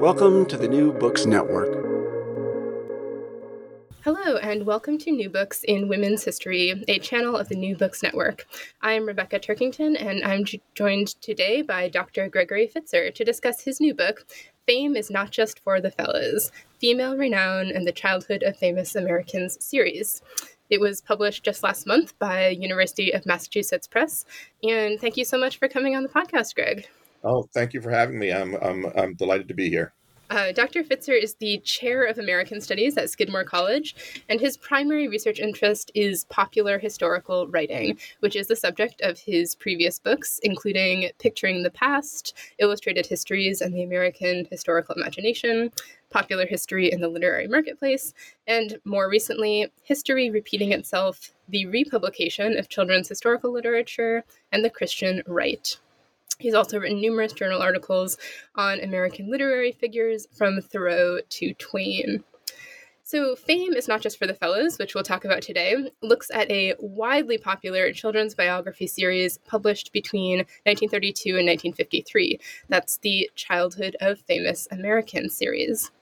Welcome to the New Books Network. Hello, and welcome to New Books in Women's History, a channel of the New Books Network. I'm Rebecca Turkington, and I'm joined today by Dr. Gregory Pfitzer to discuss his new book, Fame is Not Just for the Fellas Female Renown and the Childhood of Famous Americans series. It was published just last month by University of Massachusetts Press. And thank you so much for coming on the podcast, Greg. Oh, thank you for having me. I'm I'm I'm delighted to be here. Uh, Dr. Pfitzer is the chair of American Studies at Skidmore College, and his primary research interest is popular historical writing, which is the subject of his previous books, including Picturing the Past, Illustrated Histories and the American Historical Imagination, Popular History in the Literary Marketplace, and more recently, History Repeating Itself, the republication of children's historical literature, and the Christian Right. He's also written numerous journal articles on American literary figures from Thoreau to Twain. So, Fame is Not Just for the Fellas, which we'll talk about today, looks at a widely popular children's biography series published between 1932 and 1953. That's the Childhood of Famous Americans series.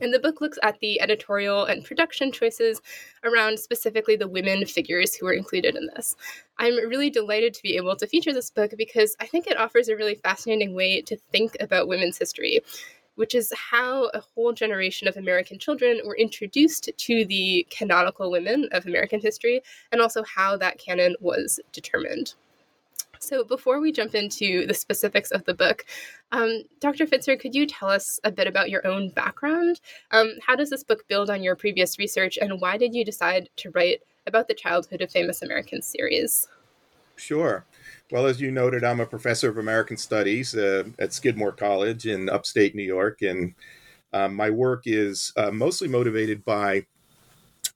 And the book looks at the editorial and production choices around specifically the women figures who were included in this. I'm really delighted to be able to feature this book because I think it offers a really fascinating way to think about women's history, which is how a whole generation of American children were introduced to the canonical women of American history, and also how that canon was determined. So, before we jump into the specifics of the book, um, Dr. Pfitzer, could you tell us a bit about your own background? Um, how does this book build on your previous research, and why did you decide to write about the childhood of famous Americans series? Sure. Well, as you noted, I'm a professor of American Studies uh, at Skidmore College in upstate New York, and um, my work is uh, mostly motivated by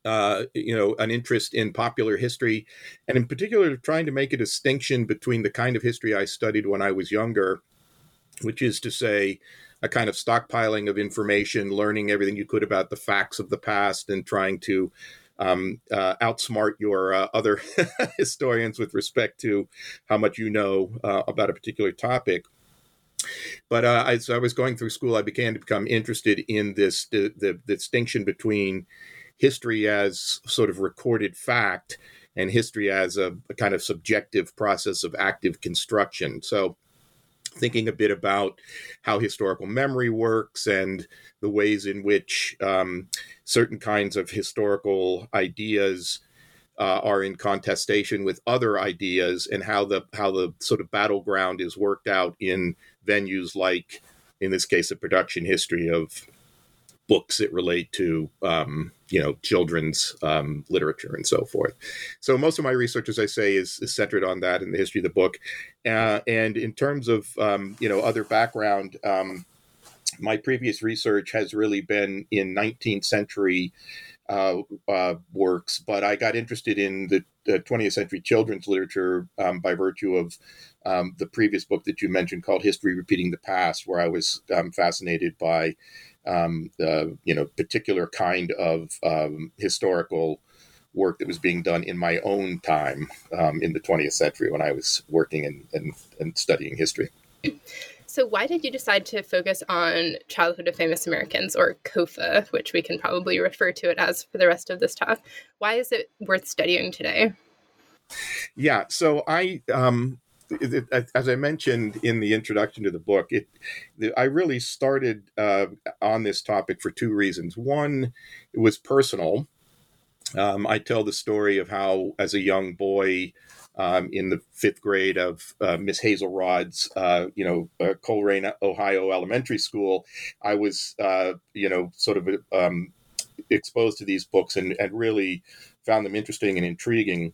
uh, you know, an interest in popular history, and in particular, trying to make a distinction between the kind of history I studied when I was younger, which is to say, a kind of stockpiling of information, learning everything you could about the facts of the past, and trying to um, uh, outsmart your uh, other historians with respect to how much you know uh, about a particular topic. But uh, as I was going through school, I began to become interested in this the, the, the distinction between history as sort of recorded fact and history as a, a kind of subjective process of active construction. So, thinking a bit about how historical memory works and the ways in which um, certain kinds of historical ideas uh, are in contestation with other ideas, and how the how the sort of battleground is worked out in venues like, in this case, a production history of books that relate to um, you know children's um, literature and so forth. So most of my research, as I say, is, is centered on that in the history of the book. Uh, and in terms of um, you know other background, um, my previous research has really been in 19th century. Uh, uh, works, but I got interested in the, the, 20th century children's literature um, by virtue of um, the previous book that you mentioned called History Repeating the Past, where I was fascinated by um, the you know particular kind of um, historical work that was being done in my own time um, in the 20th century when I was working and, and, and studying history. So, why did you decide to focus on Childhood of Famous Americans, or COFA, which we can probably refer to it as for the rest of this talk? Why is it worth studying today? Yeah, so I, um, as I mentioned in the introduction to the book, it, I really started uh, on this topic for two reasons. One, it was personal. Um, I tell the story of how, as a young boy, um, in the fifth grade of uh, Miss Hazel Rod's, uh, you know, uh, Colerain, Ohio elementary school, I was, uh, you know, sort of um, exposed to these books and, and really found them interesting and intriguing.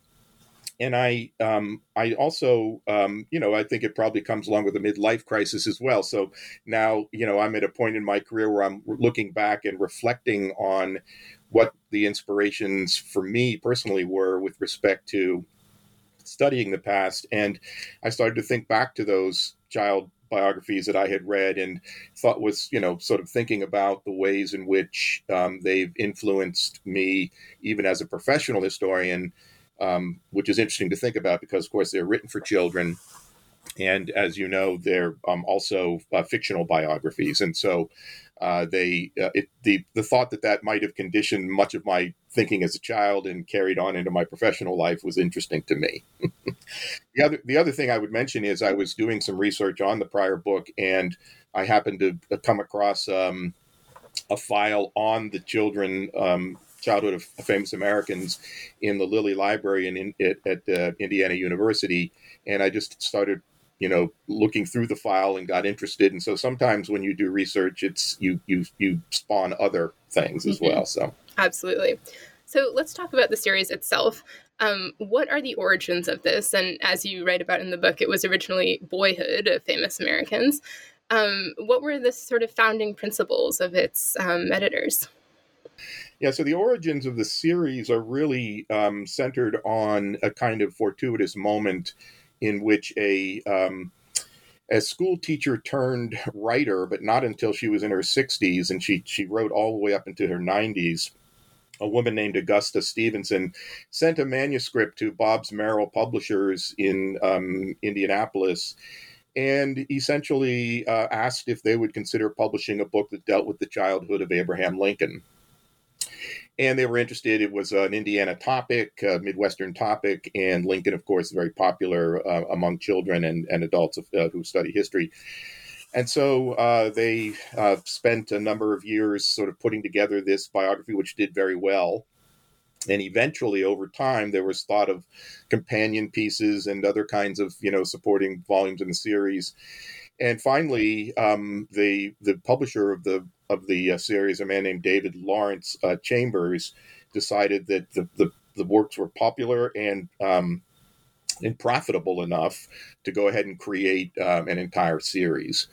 And I, um, I also, um, you know, I think it probably comes along with a midlife crisis as well. So now, you know, I'm at a point in my career where I'm looking back and reflecting on what the inspirations for me personally were with respect to studying the past. And I started to think back to those child biographies that I had read and thought was, you know, sort of thinking about the ways in which um, they've influenced me, even as a professional historian, um, which is interesting to think about because, of course, they're written for children. And as you know, they're um, also uh, fictional biographies. And so uh, they uh, it, the the thought that that might have conditioned much of my thinking as a child and carried on into my professional life was interesting to me. the other the other thing I would mention is I was doing some research on the prior book and I happened to come across um, a file on the children um, childhood of famous Americans in the Lilly Library in, in at, at uh, Indiana University, and I just started you know looking through the file and got interested. And so sometimes when you do research it's you you you spawn other things as mm-hmm. well so. Absolutely. So let's talk about the series itself. Um, what are the origins of this? And as you write about in the book it was originally boyhood of famous americans. Um, what were the sort of founding principles of its um, editors yeah, so the origins of the series are really um, centered on a kind of fortuitous moment in which a um, a school teacher turned writer, but not until she was in her 60s, and she she wrote all the way up into her 90s. A woman named Augusta Stevenson sent a manuscript to Bobbs-Merrill Publishers in um, Indianapolis, and essentially uh, asked if they would consider publishing a book that dealt with the childhood of Abraham Lincoln and they were interested. It was an Indiana topic, a Midwestern topic, and Lincoln, of course, very popular uh, among children and, and adults uh, who study history. And so uh, they uh, spent a number of years sort of putting together this biography, which did very well. And eventually, over time, there was thought of companion pieces and other kinds of, you know, supporting volumes in the series. And finally, um, the the publisher of the of the uh, series, a man named David Lawrence uh, Chambers, decided that the, the, the works were popular and um, and profitable enough to go ahead and create um, an entire series.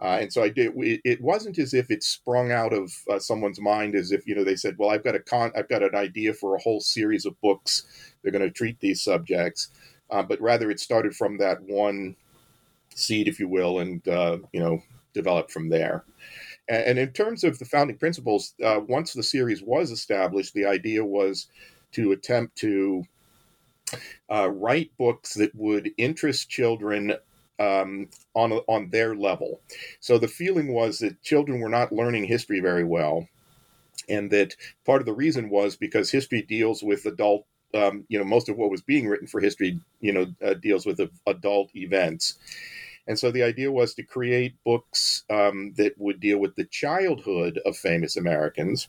Uh, and so I did. It, wasn't as if it sprung out of uh, someone's mind, as if you know they said, "Well, I've got a con, I've got an idea for a whole series of books. They're going to treat these subjects," uh, but rather it started from that one seed, if you will, and uh, you know developed from there. And in terms of the founding principles, uh, once the series was established, the idea was to attempt to uh, write books that would interest children um, on on their level. So the feeling was that children were not learning history very well, and that part of the reason was because history deals with adult. Um, you know, most of what was being written for history, you know, uh, deals with adult events and so the idea was to create books um, that would deal with the childhood of famous Americans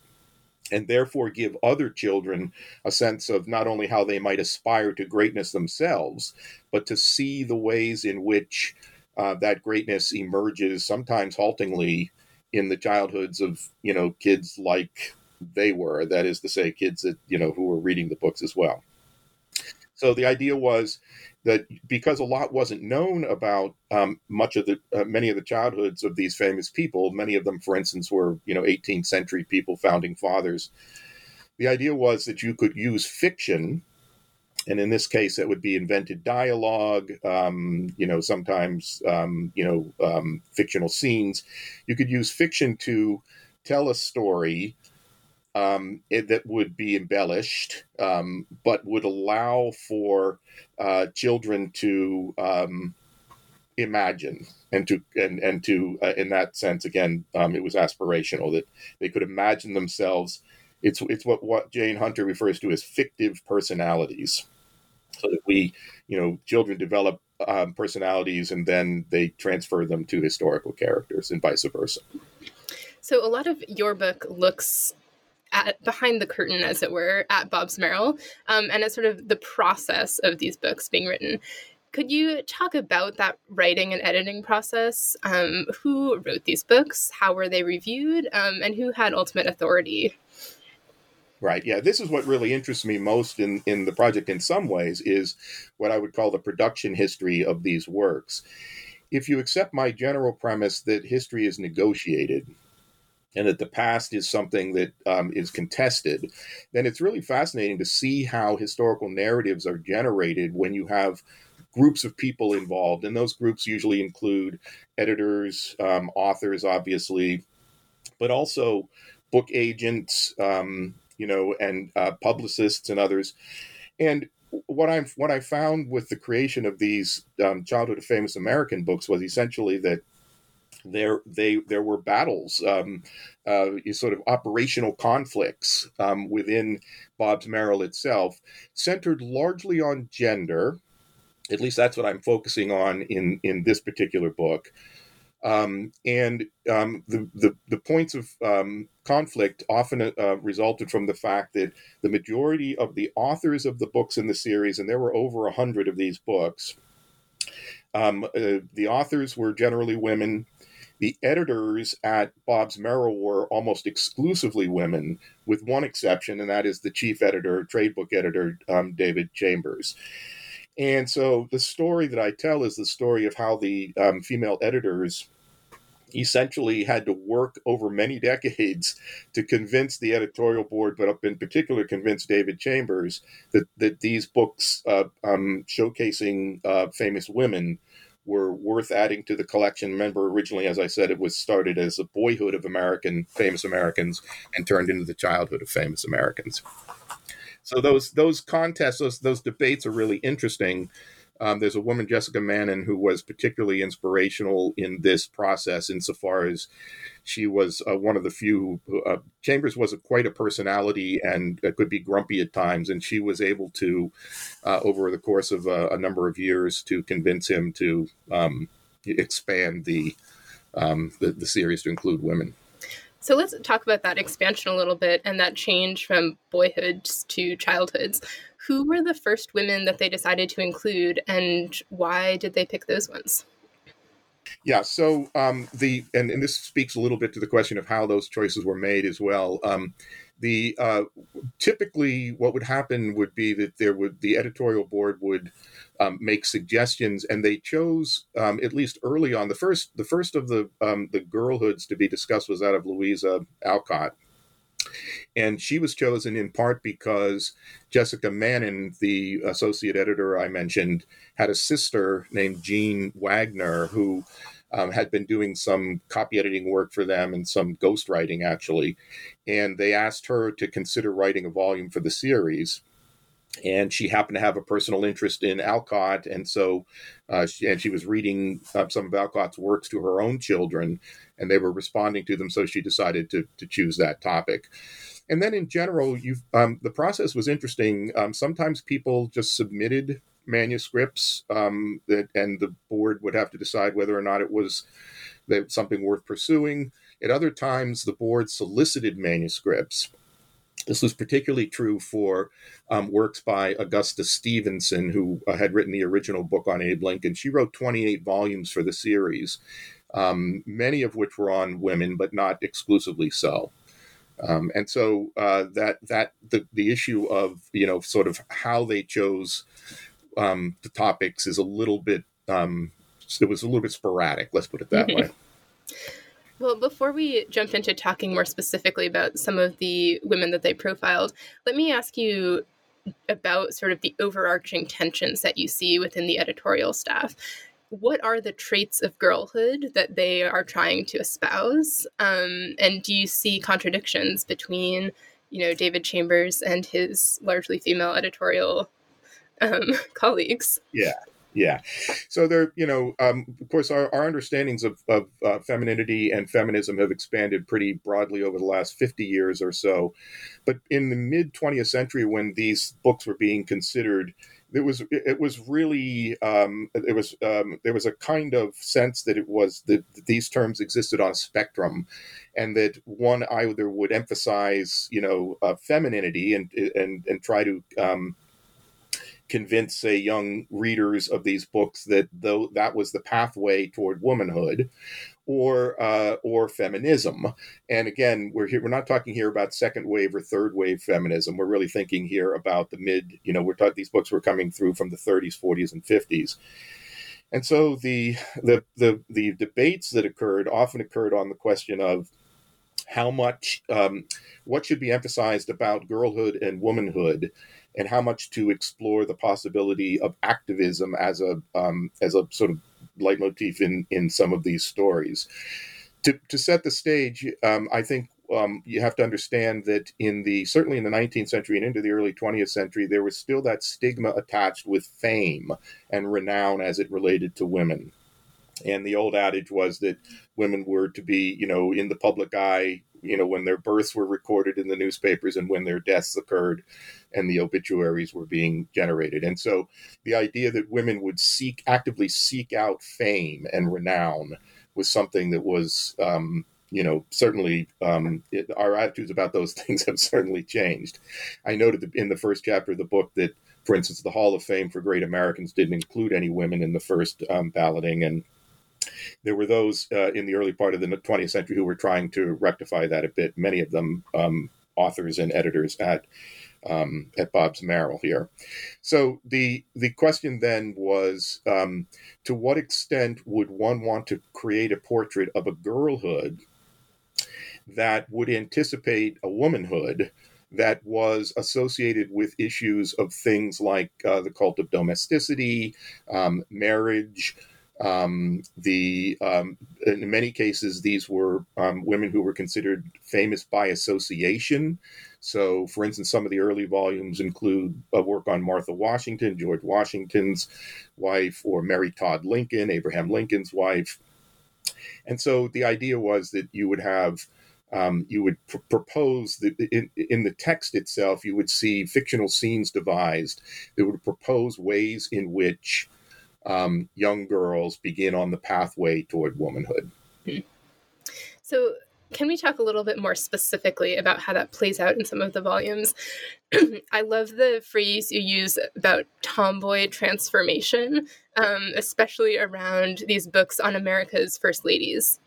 and therefore give other children a sense of not only how they might aspire to greatness themselves, but to see the ways in which uh, that greatness emerges, sometimes haltingly, in the childhoods of you know kids like they were. That is to say, kids that you know who were reading the books as well. So the idea was that because a lot wasn't known about um, much of the uh, many of the childhoods of these famous people, many of them, for instance, were you know 18th century people, founding fathers. The idea was that you could use fiction and in this case, that would be invented dialogue. Um, you know, sometimes um, you know um, fictional scenes. You could use fiction to tell a story um, it, that would be embellished, um, but would allow for uh, children to um, imagine and to and and to uh, in that sense again um, it was aspirational that they could imagine themselves. It's it's what what Jane Hunter refers to as fictive personalities. So that we you know children develop um, personalities and then they transfer them to historical characters and vice versa. So a lot of your book looks at behind the curtain, as it were, at Bobbs-Merrill, um, and at sort of the process of these books being written. Could you talk about that writing and editing process? Um, who wrote these books? How were they reviewed? Um, and who had ultimate authority? Right. Yeah. This is what really interests me most in, in the project in some ways is what I would call the production history of these works. If you accept my general premise that history is negotiated, and that the past is something that um, is contested, then it's really fascinating to see how historical narratives are generated when you have groups of people involved, and those groups usually include editors, um, authors, obviously, but also book agents, um, you know, and uh, publicists and others. And what I what I found with the creation of these um, childhood of famous American books was essentially that there they there were battles, um, uh, sort of operational conflicts um, within Bobbs-Merrill itself, centered largely on gender, at least that's what I'm focusing on in in this particular book. Um, and um, the, the, the points of um, conflict often uh, resulted from the fact that the majority of the authors of the books in the series, and there were over a hundred of these books, um, uh, the authors were generally women. The editors at Bobbs-Merrill were almost exclusively women, with one exception, and that is the chief editor, trade book editor, um, David Chambers. And so the story that I tell is the story of how the um, female editors essentially had to work over many decades to convince the editorial board, but in particular convince David Chambers that, that these books uh, um, showcasing uh, famous women were worth adding to the collection. Remember, originally, as I said, it was started as a boyhood of American famous Americans and turned into the childhood of famous Americans. So those those contests, those those debates are really interesting. Um, there's a woman, Jessica Mannon, who was particularly inspirational in this process, insofar as she was uh, one of the few. Who, uh, Chambers was a, quite a personality and uh, could be grumpy at times, and she was able to, uh, over the course of a, number of years, to convince him to um, expand the, um, the the series to include women. So let's talk about that expansion a little bit and that change from boyhoods to childhoods. Who were the first women that they decided to include, and why did they pick those ones? Yeah, so um, the and, and this speaks a little bit to the question of how those choices were made as well. Um, the uh, typically what would happen would be that there would the editorial board would um, make suggestions, and they chose um, at least early on the first the first of the um, the girlhoods to be discussed was that of Louisa Alcott, and she was chosen in part because Jessica Mannon, the associate editor I mentioned, had a sister named Jean Wagner who um, had been doing some copy editing work for them and some ghostwriting actually, and they asked her to consider writing a volume for the series and she happened to have a personal interest in Alcott, and so uh, she, and she was reading uh, some of Alcott's works to her own children, and they were responding to them. So she decided to to choose that topic. And then in general, you um, the process was interesting. Um, sometimes people just submitted manuscripts, um, that, and the board would have to decide whether or not it was something worth pursuing. At other times, the board solicited manuscripts this was particularly true for um, works by Augusta Stevenson, who uh, had written the original book on Abe Lincoln. She wrote 28 volumes for the series, um, many of which were on women, but not exclusively so. Um, and so uh, that that the, the issue of you know sort of how they chose um, the topics is a little bit um, it was a little bit sporadic. Let's put it that way. Well, before we jump into talking more specifically about some of the women that they profiled, let me ask you about sort of the overarching tensions that you see within the editorial staff. What are the traits of girlhood that they are trying to espouse? Um, and do you see contradictions between you know david chambers and his largely female editorial um, colleagues? Yeah yeah. So there you know um, of course our, our understandings of, of uh, femininity and feminism have expanded pretty broadly over the last 50 years or so. But in the mid 20th century when these books were being considered it was it was really um, it was um, there was a kind of sense that it was that these terms existed on a spectrum, and that one either would emphasize you know uh, femininity and and and try to um, convince say young readers of these books that though that was the pathway toward womanhood or uh, or feminism. And again, we're here. We're not talking here about second wave or third wave feminism. We're really thinking here about the mid. You know, we're talking these books were coming through from the 30s, 40s, and 50s. And so the the the the debates that occurred often occurred on the question of how much um, what should be emphasized about girlhood and womanhood and how much to explore the possibility of activism as a um, as a sort of leitmotif in in some of these stories. To to set the stage, um, I think um, you have to understand that in the certainly in the 19th century and into the early 20th century, there was still that stigma attached with fame and renown as it related to women. And the old adage was that women were to be, you know, in the public eye, you know, when their births were recorded in the newspapers and when their deaths occurred and the obituaries were being generated. And so the idea that women would seek, actively seek out fame and renown was something that was, um, you know, certainly um, it, our attitudes about those things have certainly changed. I noted in the first chapter of the book that, for instance, the Hall of Fame for Great Americans didn't include any women in the first um, balloting, and there were those uh, in the early part of the 20th century who were trying to rectify that a bit. Many of them um, authors and editors at um, at Bobbs-Merrill here. So the the question then was, um, to what extent would one want to create a portrait of a girlhood that would anticipate a womanhood? that was associated with issues of things like uh, the cult of domesticity, um, marriage, um, the um, in many cases, these were um, women who were considered famous by association. So, for instance, some of the early volumes include a work on Martha Washington, George Washington's wife, or Mary Todd Lincoln, Abraham Lincoln's wife. And so the idea was that you would have um, you would pr- propose that in, in, the text itself, you would see fictional scenes devised that would propose ways in which um, young girls begin on the pathway toward womanhood. So, can we talk a little bit more specifically about how that plays out in some of the volumes? I love the phrase you use about tomboy transformation, um, especially around these books on America's first ladies.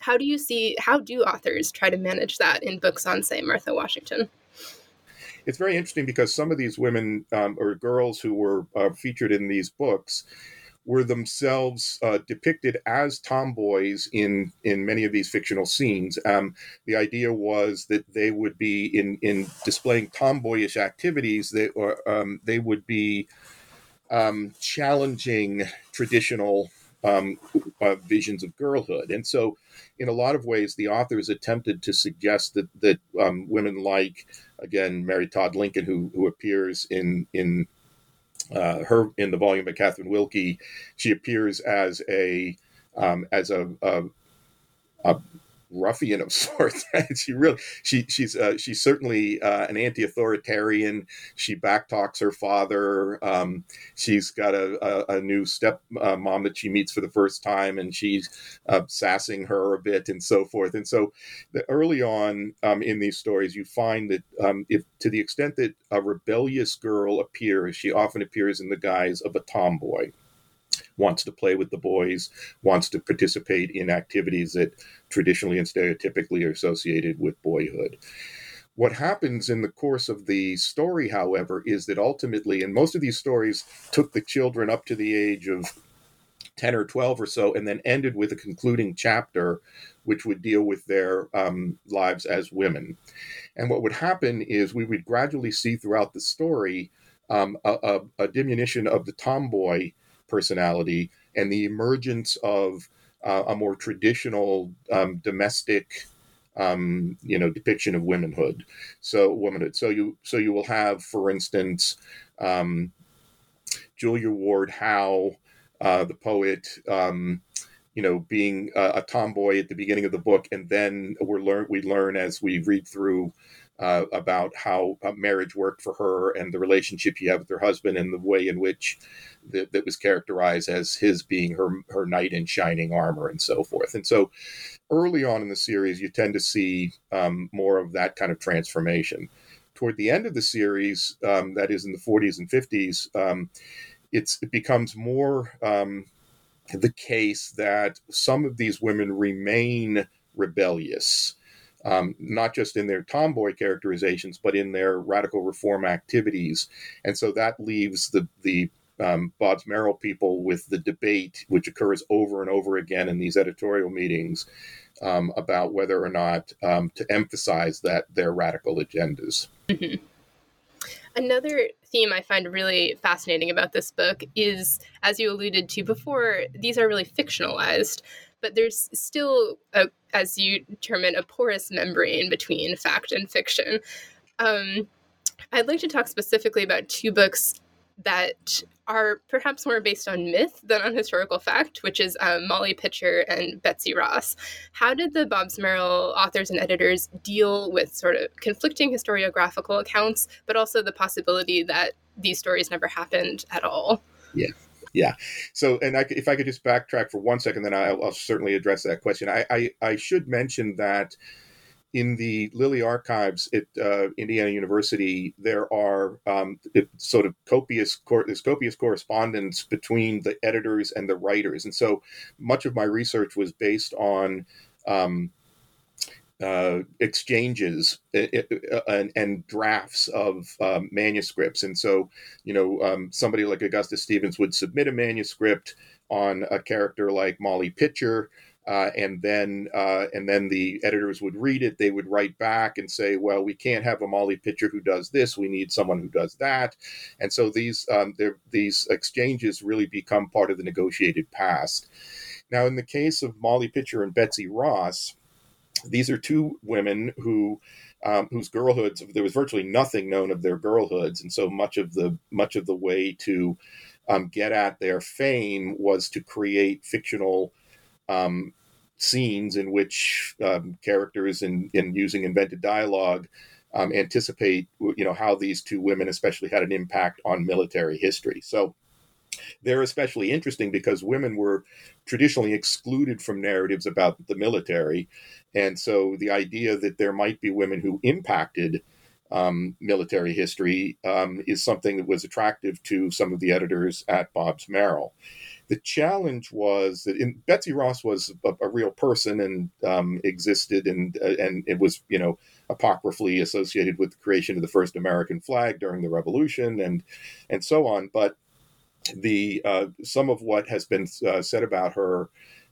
How do you see, how do authors try to manage that in books on, say, Martha Washington? It's very interesting because some of these women um, or girls who were uh, featured in these books were themselves uh, depicted as tomboys in in many of these fictional scenes. Um, the idea was that they would be in in displaying tomboyish activities. They or um, they would be um, challenging traditional um, uh, visions of girlhood, and so in a lot of ways, the authors attempted to suggest that that um, women like again Mary Todd Lincoln, who who appears in in uh, her in the volume by Catherine Wilkie, she appears as a um, as a, a, a ruffian of sorts. she really she she's uh, she's certainly uh, an anti-authoritarian. She backtalks her father. Um, she's got a, a, a new step uh, mom that she meets for the first time, and she's sassing her a bit and so forth. And so, the, early on um, in these stories, you find that um, if to the extent that a rebellious girl appears, she often appears in the guise of a tomboy wants to play with the boys, wants to participate in activities that traditionally and stereotypically are associated with boyhood. What happens in the course of the story, however, is that ultimately, and most of these stories took the children up to the age of 10 or 12 or so, and then ended with a concluding chapter, which would deal with their um, lives as women. And what would happen is we would gradually see throughout the story um, a, a, a, diminution of the tomboy personality and the emergence of uh, a more traditional um, domestic um, you know depiction of womanhood. So womanhood. So you so you will have for instance um, julia ward howe uh, the poet, um, you know, being a, a, tomboy at the beginning of the book, and then we're learn we learn as we read through uh, about how marriage worked for her and the relationship she had with her husband, and the way in which the, that was characterized as his being her her knight in shining armor and so forth. And so, early on in the series, you tend to see um, more of that kind of transformation. Toward the end of the series, um, that is in the 40s and 50s, um, it's it becomes more um, the case that some of these women remain rebellious, um, not just in their tomboy characterizations, but in their radical reform activities, and so that leaves the the um, Bobbs-Merrill people with the debate, which occurs over and over again in these editorial meetings, um, about whether or not um, to emphasize that their radical agendas. Mm-hmm. Another theme I find really fascinating about this book is, as you alluded to before, these are really fictionalized, but there's still, a, as you term it, a porous membrane between fact and fiction. Um, I'd like to talk specifically about two books that are perhaps more based on myth than on historical fact, which is um, Molly Pitcher and Betsy Ross. How did the Bobbs-Merrill authors and editors deal with sort of conflicting historiographical accounts, but also the possibility that these stories never happened at all? Yeah. Yeah. So, and I, if I could just backtrack for one second, then I'll, I'll certainly address that question. I, I, I should mention that in the Lilly archives at uh, Indiana University, there are um, sort of copious there's copious correspondence between the editors and the writers, and so much of my research was based on um, uh, exchanges uh, uh, and, and, drafts of um, manuscripts, and so you know um, somebody like Augustus Stevens would submit a manuscript on a character like Molly Pitcher uh, and then uh, and then the editors would read it. They would write back and say, "Well, we can't have a Molly Pitcher who does this. We need someone who does that." And so these um, these exchanges really become part of the negotiated past. Now, in the case of Molly Pitcher and Betsy Ross, these are two women who. Um, whose girlhoods there was virtually nothing known of their girlhoods, and so much of the much of the way to um, get at their fame was to create fictional um, scenes in which um, characters in, in using invented dialogue um, anticipate you know how these two women especially had an impact on military history so they're especially interesting because women were traditionally excluded from narratives about the military and so the idea that there might be women who impacted um, military history um, is something that was attractive to some of the editors at Bobbs-Merrill. The challenge was that in, Betsy Ross was a, a real person and um, existed, and uh, and it was you know apocryphally associated with the creation of the first American flag during the Revolution, and and so on. But the uh, some of what has been uh, said about her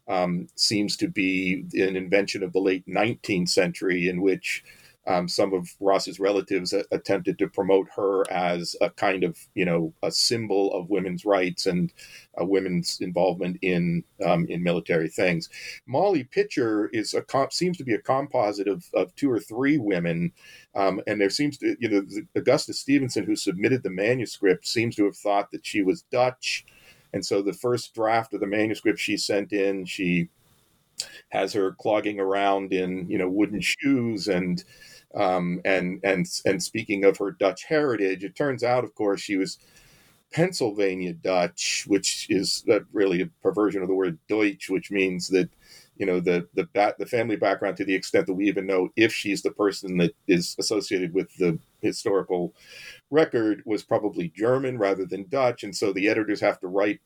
um, seems to be an invention of the late 19th century, in which um, some of Ross's relatives a- attempted to promote her as a kind of, you know, a symbol of women's rights and uh, women's involvement in um, in military things. Molly Pitcher is a comp- seems to be a composite of, of two or three women, um, and there seems to, you know, Augustus Stevenson, who submitted the manuscript, seems to have thought that she was Dutch, and so the first draft of the manuscript she sent in, she has her clogging around in you know wooden shoes and um, and and and speaking of her Dutch heritage, it turns out, of course, she was Pennsylvania Dutch, which is really a perversion of the word Deutsch, which means that you know the the the family background to the extent that we even know if she's the person that is associated with the historical record was probably German rather than Dutch, and so the editors have to write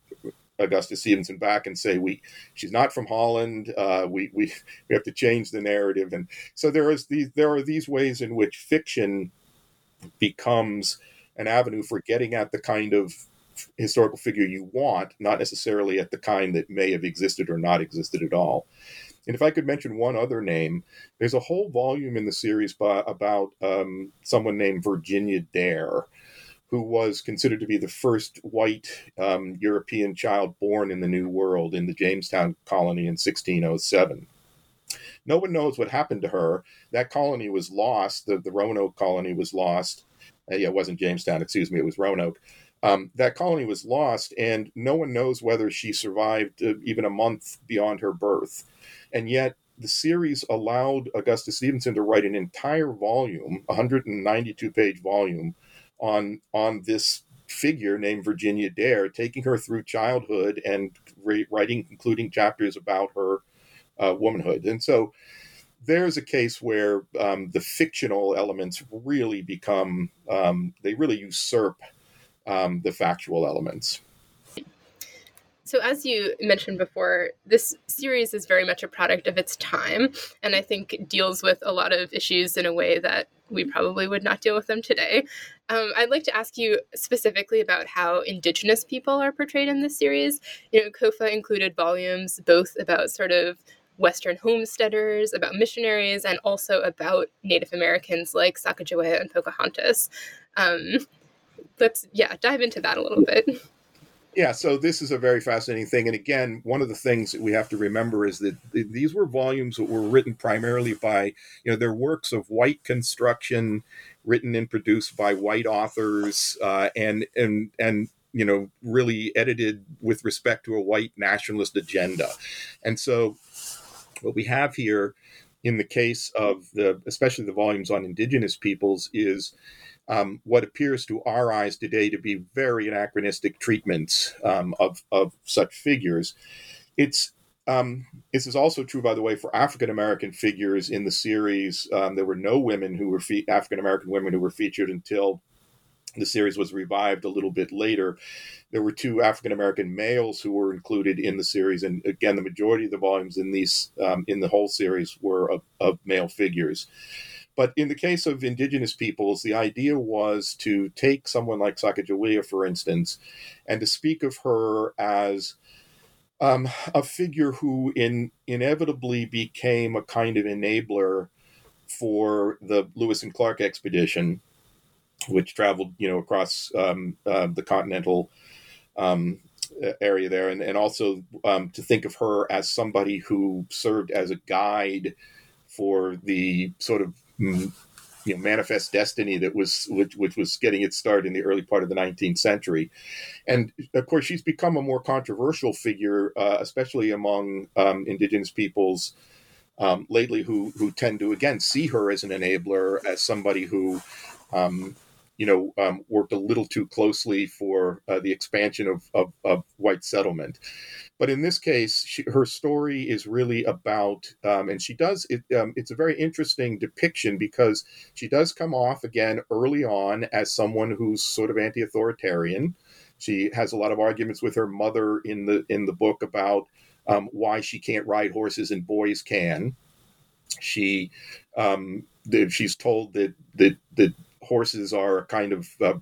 Augustus Stevenson back and say we she's not from Holland. Uh, we we we have to change the narrative, and so there is these there are these ways in which fiction becomes an avenue for getting at the kind of historical figure you want, not necessarily at the kind that may have existed or not existed at all. And if I could mention one other name, there's a whole volume in the series by, about um, someone named Virginia Dare, who was considered to be the first white um, European child born in the New World in the Jamestown colony in 1607. No one knows what happened to her. That colony was lost. The, the Roanoke colony was lost. Uh, yeah, it wasn't Jamestown, excuse me, it was Roanoke. Um, that colony was lost, and no one knows whether she survived uh, even a month beyond her birth. And yet, the series allowed Augusta Stevenson to write an entire volume, 192 page volume, on on this figure named Virginia Dare, taking her through childhood and re- writing concluding chapters about her uh, womanhood. And so there's a case where um, the fictional elements really become um, they really usurp um, the factual elements. So, as you mentioned before, this series is very much a product of its time, and I think deals with a lot of issues in a way that we probably would not deal with them today. Um, I'd like to ask you specifically about how Indigenous people are portrayed in this series. You know, COFA included volumes both about sort of Western homesteaders, about missionaries, and also about Native Americans like Sacagawea and Pocahontas. Um, let's, yeah, dive into that a little bit. Yeah, so this is a very fascinating thing. And again, one of the things that we have to remember is that th- these were volumes that were written primarily by, you know, they're works of white construction, written and produced by white authors, uh, and and and you know, really edited with respect to a white nationalist agenda. And so, what we have here, in the case of the, especially the volumes on indigenous peoples, is um, what appears to our eyes today to be very anachronistic treatments um, of, of such figures. It's um, this is also true, by the way, for African American figures in the series. Um, there were no women who were fe- African American women who were featured until the series was revived a little bit later. There were two African American males who were included in the series, and again, the majority of the volumes in these um, in the whole series were of, of male figures. But in the case of indigenous peoples, the idea was to take someone like Sacagawea, for instance, and to speak of her as um, a figure who in, inevitably became a kind of enabler for the Lewis and Clark expedition, which traveled, you know, across um, uh, the continental um, area there, and, and also um, to think of her as somebody who served as a guide for the sort of you know manifest destiny that was which, which was getting its start in the early part of the 19th century. And of course she's become a more controversial figure uh, especially among um, indigenous peoples um, lately who who tend to again see her as an enabler as somebody who um, you know um, worked a little too closely for uh, the expansion of, of, of white settlement but in this case, she, her story is really about, um, and she does it. Um, it's a very interesting depiction because she does come off again early on as someone who's sort of anti-authoritarian. She has a lot of arguments with her mother in the in the book about um, why she can't ride horses and boys can. She um, she's told that that that horses are a kind of uh,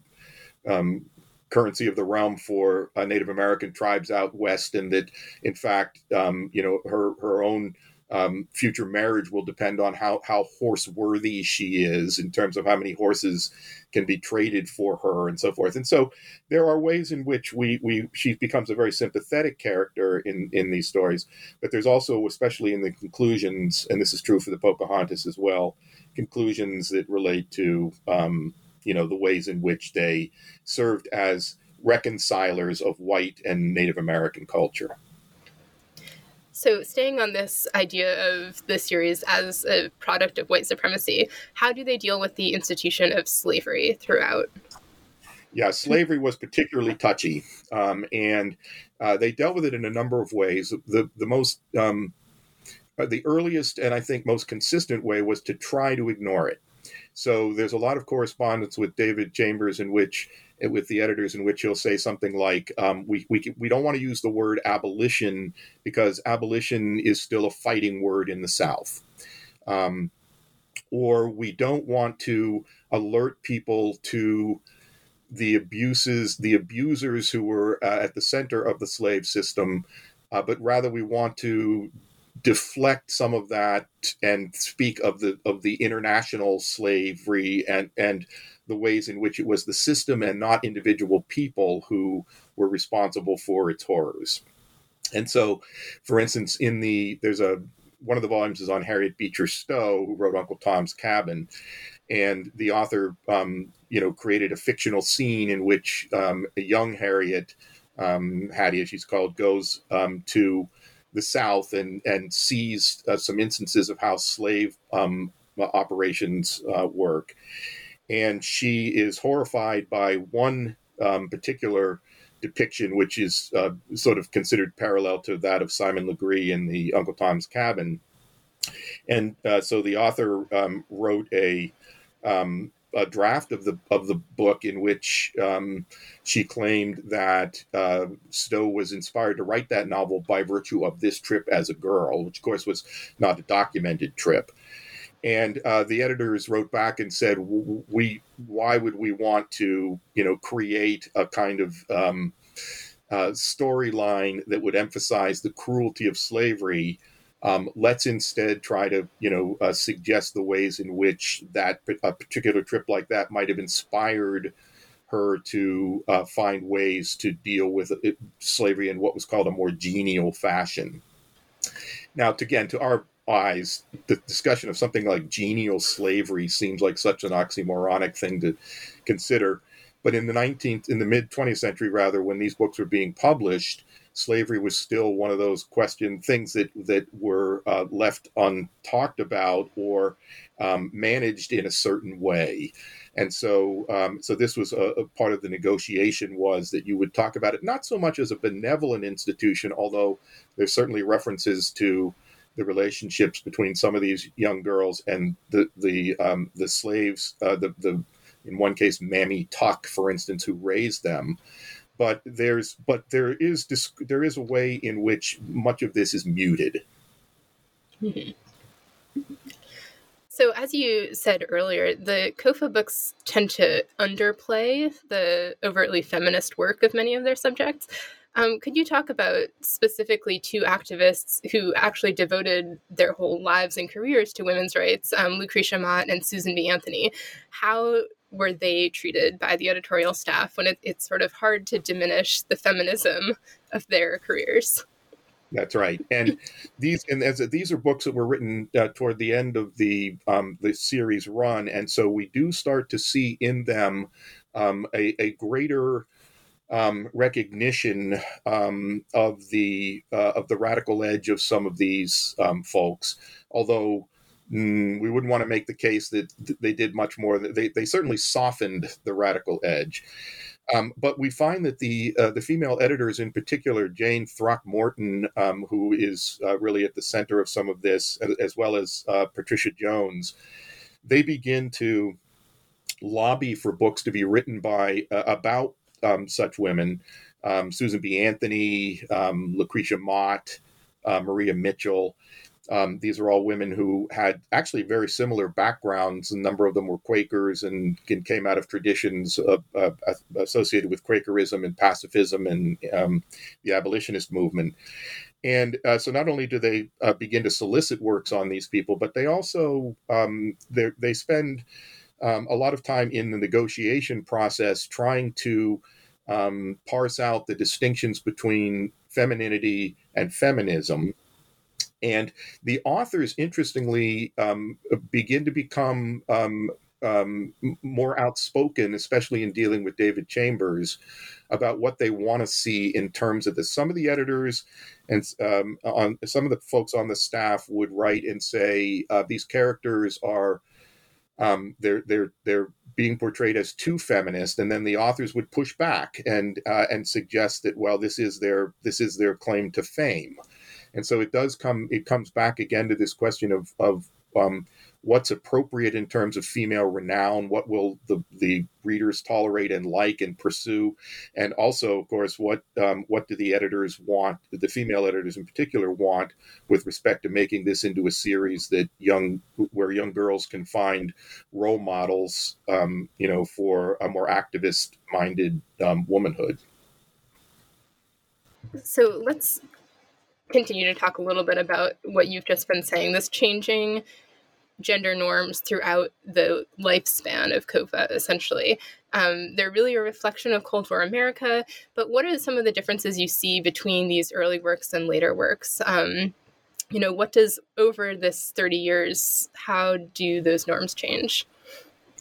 um, currency of the realm for uh, Native American tribes out west, and that in fact, um, you know, her her own um, future marriage will depend on how how horse worthy she is in terms of how many horses can be traded for her and so forth. And so there are ways in which we we she becomes a very sympathetic character in in these stories, but there's also especially in the conclusions, and this is true for the Pocahontas as well, conclusions that relate to um, you know the ways in which they served as reconcilers of white and Native American culture. So, staying on this idea of the series as a product of white supremacy, how do they deal with the institution of slavery throughout? Yeah, slavery was particularly touchy, um, and uh, they dealt with it in a number of ways. The the most um, uh, the earliest and I think most consistent way was to try to ignore it. So there's a lot of correspondence with David Chambers in which with the editors in which he'll say something like, um, we, we, we don't want to use the word abolition because abolition is still a fighting word in the South. Um, or we don't want to alert people to the abuses, the abusers who were uh, at the center of the slave system, uh, but rather we want to deflect some of that and speak of the of the international slavery and and the ways in which it was the system and not individual people who were responsible for its horrors. And so, for instance, in the there's a one of the volumes is on Harriet Beecher Stowe, who wrote Uncle Tom's Cabin, and the author, um, you know, created a fictional scene in which um, a young Harriet, um, Hattie as she's called, goes um, to the South and and sees uh, some instances of how slave um, operations uh, work, and she is horrified by one um, particular depiction, which is uh, sort of considered parallel to that of Simon Legree in the Uncle Tom's Cabin. And uh, so the author um, wrote a, um, a draft of the of the book in which um, she claimed that uh, Stowe was inspired to write that novel by virtue of this trip as a girl, which of course was not a documented trip. And uh, the editors wrote back and said, "We, why would we want to, you know, create a kind of um, uh, storyline that would emphasize the cruelty of slavery?" Um, let's instead try to, you know, uh, suggest the ways in which that a particular trip like that might have inspired her to uh, find ways to deal with it, uh, slavery in what was called a more genial fashion. Now, to, again, to our eyes, the discussion of something like genial slavery seems like such an oxymoronic thing to consider. But in the 19th, in the mid 20th century, rather, when these books were being published, slavery was still one of those question things that that were uh, left untalked about or um, managed in a certain way. And so, um, so this was a, a, part of the negotiation was that you would talk about it not so much as a benevolent institution, although there's certainly references to the relationships between some of these young girls and the the um, the slaves, uh, the the in one case, Mammy Tuck, for instance, who raised them. But there's but there is there is a way in which much of this is muted. Mm-hmm. So, as you said earlier, the COFA books tend to underplay the overtly feminist work of many of their subjects. Um, could you talk about specifically two activists who actually devoted their whole lives and careers to women's rights, um, Lucretia Mott and Susan B. Anthony? How were they treated by the editorial staff when it, it's sort of hard to diminish the feminism of their careers? That's right, and these and as these are books that were written uh, toward the end of the um, the series run, and so we do start to see in them um, a, a greater um, recognition um, of the uh, of the radical edge of some of these um, folks. Although mm, we wouldn't want to make the case that they did much more. They they certainly softened the radical edge. Um, but we find that the uh, the female editors, in particular, Jane Throckmorton, um, who is uh, really at the center of some of this, as well as uh, Patricia Jones, they begin to lobby for books to be written by uh, about um, such women um, Susan B. Anthony, um, Lucretia Mott, uh, Maria Mitchell. Um, these are all women who had actually very similar backgrounds. A number of them were Quakers and came out of traditions uh, uh, associated with Quakerism and pacifism and um, the abolitionist movement. And uh, so, not only do they uh, begin to solicit works on these people, but they also um, they spend um, a lot of time in the negotiation process trying to um, parse out the distinctions between femininity and feminism. And the authors, interestingly, um, begin to become um, um, more outspoken, especially in dealing with David Chambers, about what they want to see in terms of this. Some of the editors and um, on some of the folks on the staff would write and say uh, these characters are um, they're they're they're being portrayed as too feminist, and then the authors would push back and uh, and suggest that well, this is their this is their claim to fame, and so it does come it comes back again to this question of of um, what's appropriate in terms of female renown, what will the the readers tolerate and like and pursue, and also, of course, what um, what do the editors want, the female editors in particular want, with respect to making this into a series that young where young girls can find role models, um, you know, for a more activist minded um, womanhood. So let's continue to talk a little bit about what you've just been saying this changing gender norms throughout the lifespan of COFA, essentially. Um, they're really a reflection of Cold War America, but what are some of the differences you see between these early works and later works? Um, you know, what does over this 30 years, how do those norms change?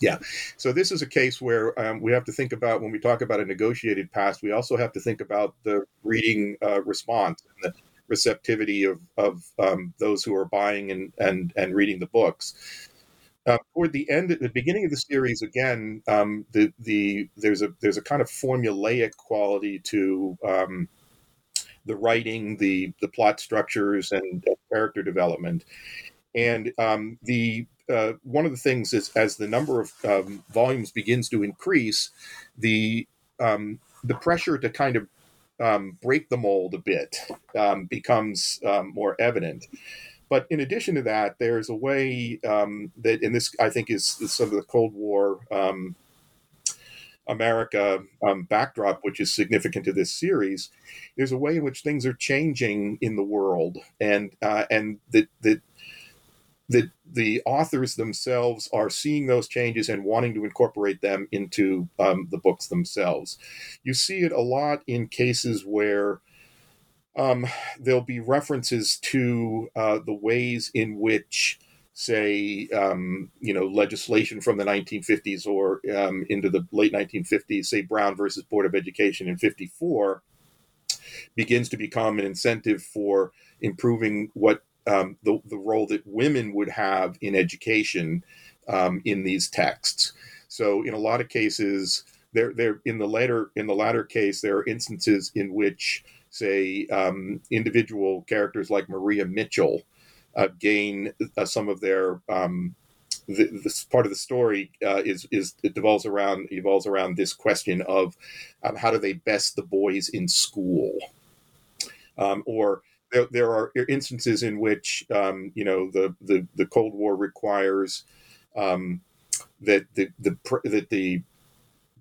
Yeah. So this is a case where um, we have to think about when we talk about a negotiated past, we also have to think about the reading uh, response and the receptivity of of um, those who are buying and and and reading the books. Uh, toward the end, at the beginning of the series, again, um, the the there's a there's a kind of formulaic quality to um, the writing, the the plot structures, and, character development. And um, the uh, one of the things is as the number of um, volumes begins to increase, the um, the pressure to kind of um, break the mold a bit um, becomes um, more evident. But in addition to that, there's a way um, that, and this I think is, is some of the Cold War um, America um, backdrop, which is significant to this series. There's a way in which things are changing in the world, and uh, and that that the the authors themselves are seeing those changes and wanting to incorporate them into um, the books themselves. You see it a lot in cases where um, there'll be references to uh, the ways in which, say, um, you know, legislation from the 1950s or um, into the late 1950s, say Brown versus Board of Education in 54, begins to become an incentive for improving what um, the, the role that women would have in education um, in these texts. So in a lot of cases, there there in the latter in the latter case, there are instances in which, say, um, individual characters like Maria Mitchell uh, gain uh, some of their um, this part of the story uh, is is it devolves around evolves around this question of um, how do they best the boys in school, um, or there, there are instances in which um, you know the, the, the Cold War requires um, that the, the that the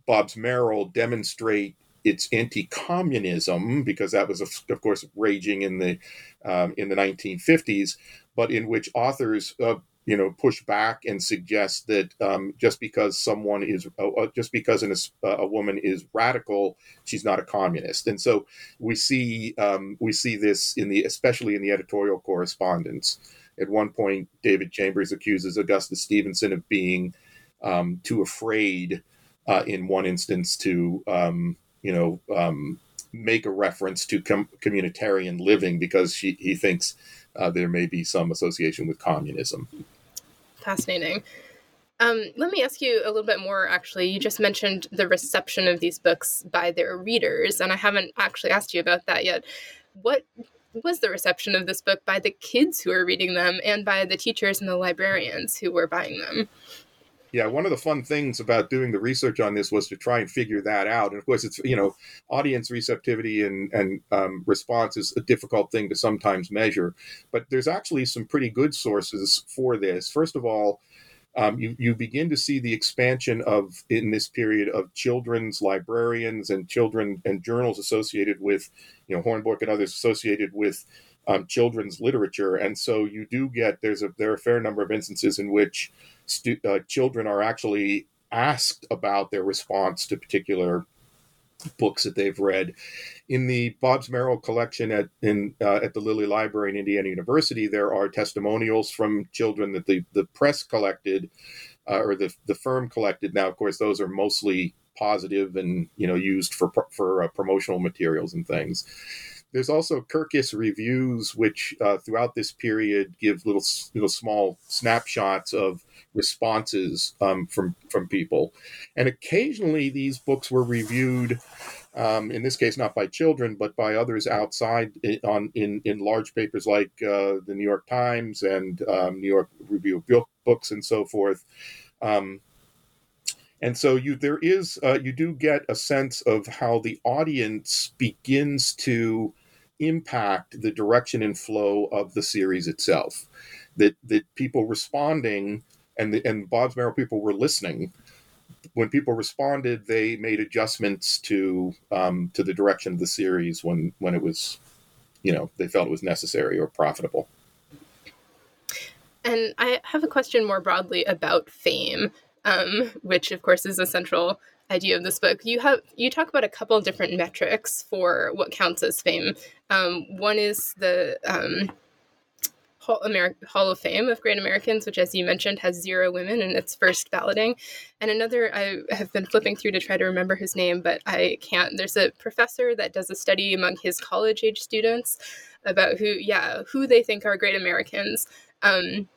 Bobbs-Merrill demonstrate its anti-communism because that was of, of course raging in the um, in the 1950s, but in which authors uh, you know push back and suggest that um, just because someone is uh, uh just because an, uh, a woman is radical she's not a communist. And so we see um, we see this in the especially in the editorial correspondence. At one point david chambers accuses Augusta Stevenson of being um, too afraid uh, in one instance to um, you know um, make a reference to com- communitarian living because she, he thinks uh, there may be some association with communism fascinating. Um, let me ask you a little bit more, actually. You just mentioned the reception of these books by their readers, and I haven't actually asked you about that yet. What was the reception of this book by the kids who are reading them and by the teachers and the librarians who were buying them? Yeah, one of the fun things about doing the research on this was to try and figure that out. And of course, it's you know, audience receptivity and and um, response is a difficult thing to sometimes measure. But there's actually some pretty good sources for this. First of all. Um, you, you begin to see the expansion of in this period of children's librarians and children and journals associated with you know Horn Book and others associated with um, children's literature and so you do get there's a there are a fair number of instances in which stu- uh, children are actually asked about their response to particular books that they've read. In the Bobbs-Merrill collection at in uh, at the Lilly Library in Indiana University, there are testimonials from children that the the press collected uh, or the the firm collected. Now, of course, those are mostly positive and you know used for for uh, promotional materials and things. There's also Kirkus reviews, which uh, throughout this period give little little small snapshots of responses um, from from people, and occasionally these books were reviewed Um, in this case, not by children, but by others outside in, on in in large papers like uh, the New York Times and um, New York Review of Books and so forth. Um, and so you there is uh, you do get a sense of how the audience begins to impact the direction and flow of the series itself. That that people responding and the, and Bobbs-Merrill people were listening when people responded, they made adjustments to um, to the direction of the series when when it was, you know, they felt it was necessary or profitable. And I have a question more broadly about fame, um, which of course is a central idea of this book. You have you talk about a couple different metrics for what counts as fame. Um, one is the um, Hall, Hall of Fame of Great Americans, which, as you mentioned, has zero women in its first balloting. And another, I have been flipping through to try to remember his name, but I can't. There's a professor that does a study among his college age students about who, yeah, who they think are great Americans. Um,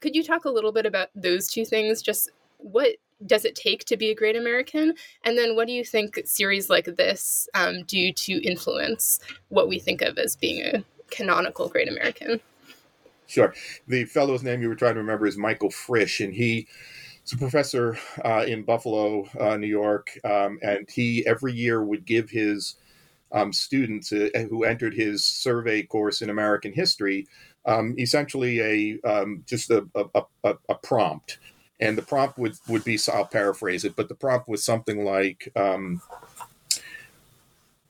could you talk a little bit about those two things? Just what does it take to be a great American? And then what do you think series like this um, do to influence what we think of as being a canonical great American? Sure. The fellow's name you were trying to remember is Michael Frisch, and he is a professor uh, in Buffalo, uh, New York, um, and he every year would give his um, students uh, who entered his survey course in American history um, essentially a um, just a, a, a, a, prompt, and the prompt would would be I'll paraphrase it, but the prompt was something like um,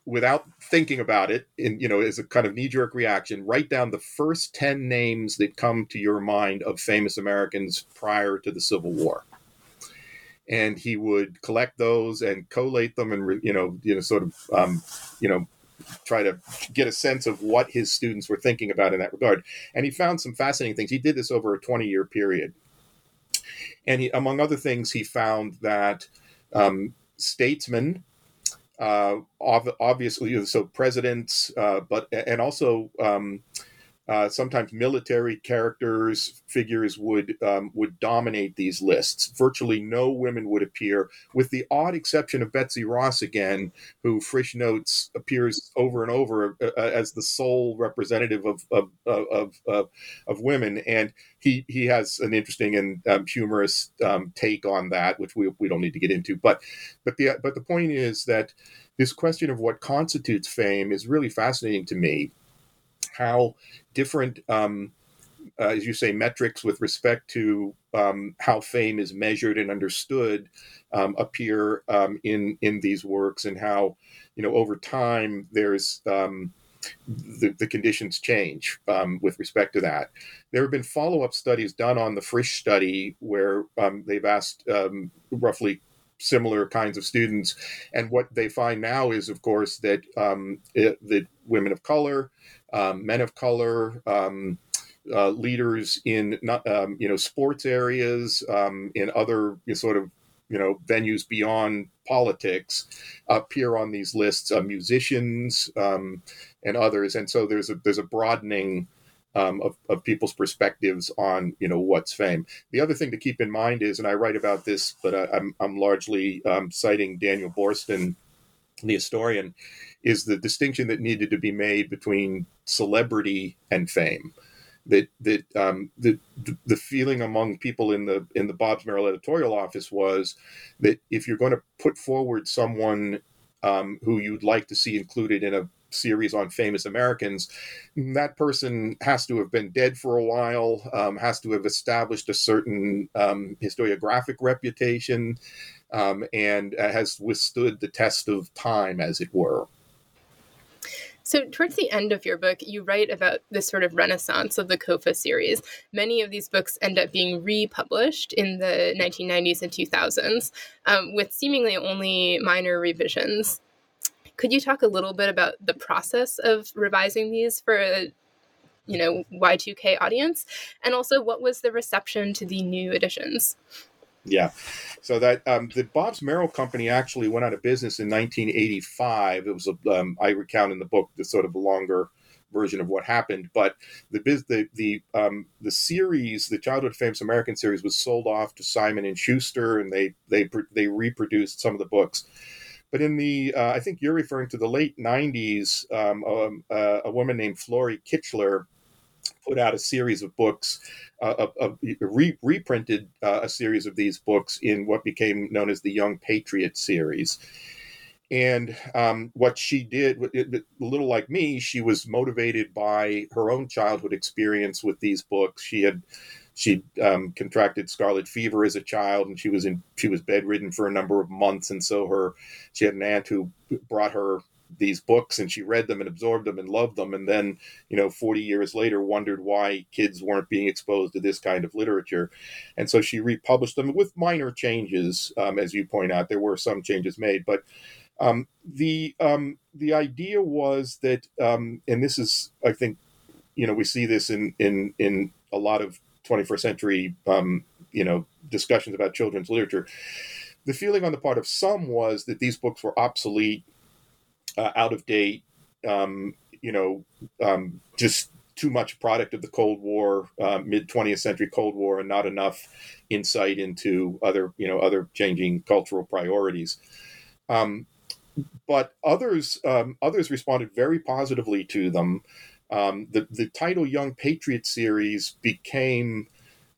without thinking about it in you know as a kind of knee-jerk reaction write down the first 10 names that come to your mind of famous americans prior to the civil war. And he would collect those and collate them and you know you know sort of um, you know try to get a sense of what his students were thinking about in that regard. And he found some fascinating things. He did this over a 20 year period and he, among other things he found that um, statesmen uh, obviously, so presidents, uh, but and also um, uh, sometimes military characters figures would um, would dominate these lists. Virtually no women would appear, with the odd exception of Betsy Ross again, who Frisch notes appears over and over uh, uh, as the sole representative of of, of of, of women, and he he has an interesting and um, humorous um, take on that, which we we don't need to get into. But but the but the point is that this question of what constitutes fame is really fascinating to me how different, um, uh, as you say, metrics with respect to um, how fame is measured and understood um, appear um, in in these works, and how you know over time there's um, the, the, conditions change um, with respect to that. There have been follow up studies done on the Frisch study where um, they've asked um, roughly similar kinds of students, and what they find now is, of course, that um, it, that women of color, um, men of color, um, uh, leaders in um, you know sports areas, um, in other you know, sort of you know venues beyond politics appear on these lists. Uh, musicians um, and others, and so there's a there's a broadening. Um, of, of people's perspectives on you know what's fame. The other thing to keep in mind is, and I write about this, but I, am I'm, I'm largely citing Daniel Boorstin, the historian, is the distinction that needed to be made between celebrity and fame. That that um, the the feeling among people in the in the Bobbs Merrill editorial office was that if you're going to put forward someone um, who you'd like to see included in a series on famous Americans, that person has to have been dead for a while, um, has to have established a certain um, historiographic reputation, um, and has withstood the test of time, as it were. So, towards the end of your book, you write about this sort of renaissance of the COFA series. Many of these books end up being republished in the 1990s and 2000s um, with seemingly only minor revisions. Could you talk a little bit about the process of revising these for a you know Y2K audience and also what was the reception to the new editions? Yeah. So that um, the Bobbs Merrill Company actually went out of business in 1985. It was a, um, I recount in the book the sort of longer version of what happened, but the the the um, the series, the Childhood Famous American series, was sold off to Simon and Schuster, and they they they reproduced some of the books. But in the, uh, I think you're referring to the late 90s, um, um, uh, a woman named Florrie Kichler put out a series of books, uh, re- reprinted uh, a series of these books in what became known as the Young Patriot series. And um, what she did, a little like me, she was motivated by her own childhood experience with these books. She had she um, contracted scarlet fever as a child, and she was in she was bedridden for a number of months. And so her she had an aunt who brought her these books, and she read them and absorbed them and loved them. And then, you know, forty years later, wondered why kids weren't being exposed to this kind of literature. And so she republished them with minor changes, um, as you point out. There were some changes made, but um, the um, the idea was that, um, and this is, I think, you know, we see this in in in a lot of 21st century, um, you know, discussions about children's literature. The feeling on the part of some was that these books were obsolete, uh, out of date, um, you know, um, just too much product of the Cold War, uh, mid 20th century Cold War, and not enough insight into other, you know, other changing cultural priorities. Um, but others, um, others responded very positively to them. Um, the, the title Young Patriot series became,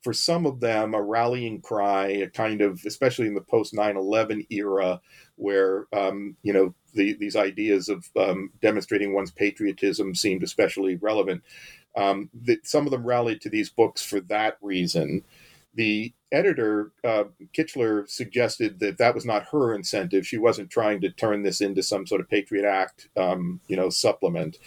for some of them, a rallying cry, a kind of, especially in the post 9 11 era, where, um, you know, the, these ideas of um, demonstrating one's patriotism seemed especially relevant. Um, that some of them rallied to these books for that reason. The editor, uh, Kichler, suggested that that was not her incentive. She wasn't trying to turn this into some sort of Patriot Act, um, you know, supplement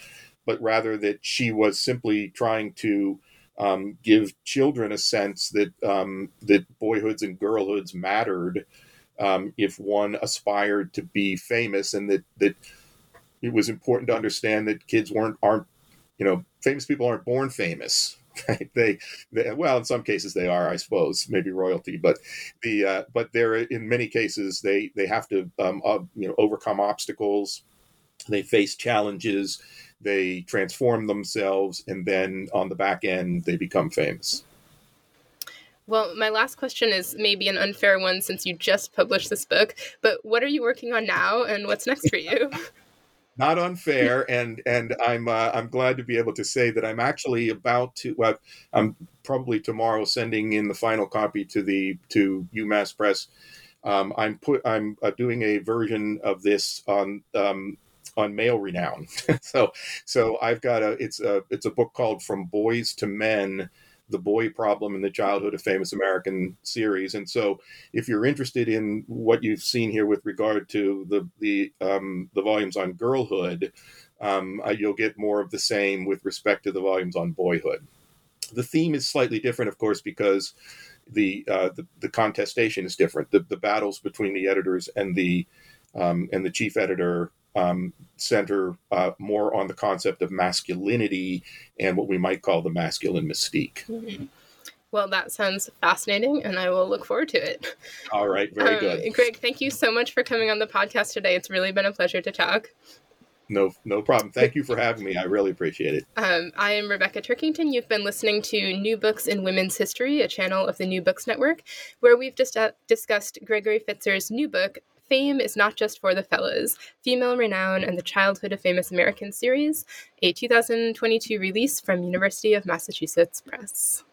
but rather that she was simply trying to um, give children a sense that um, that boyhoods and girlhoods mattered um, if one aspired to be famous, and that that it was important to understand that kids weren't aren't you know famous people aren't born famous. Right? They, they, well, in some cases they are, I suppose, maybe royalty, but the uh, but they're in many cases they they have to um, uh, you know overcome obstacles, they face challenges, they transform themselves, and then on the back end, they become famous. Well, my last question is maybe an unfair one since you just published this book, but what are you working on now and what's next for you? Not unfair, and and I'm uh, I'm glad to be able to say that I'm actually about to. Well, I'm probably tomorrow sending in the final copy to the to UMass Press. Um, I'm put I'm uh, doing a version of this on um, on male renown. so so I've got a it's a it's a book called From Boys to Men the boy problem in the childhood of famous American series. And so, if you're interested in what you've seen here with regard to the the um, the volumes on girlhood, um, uh, you'll get more of the same with respect to the volumes on boyhood. The theme is slightly different, of course, because the uh, the, the contestation is different. The, the battles between the editors and the um, and the chief editor um, center uh, more on the concept of masculinity and what we might call the masculine mystique. Mm-hmm. Well, that sounds fascinating, and I will look forward to it. All right, very um, good. Greg, thank you so much for coming on the podcast today. It's really been a pleasure to talk. No, no problem. Thank you for having me. I really appreciate it. Um, I am Rebecca Turkington. You've been listening to New Books in Women's History, a channel of the New Books Network, where we've just discussed Gregory Pfitzer's new book, Fame is Not Just for the Fellas Female Renown and the Childhood of Famous Americans series, a 2022 release from University of Massachusetts Press.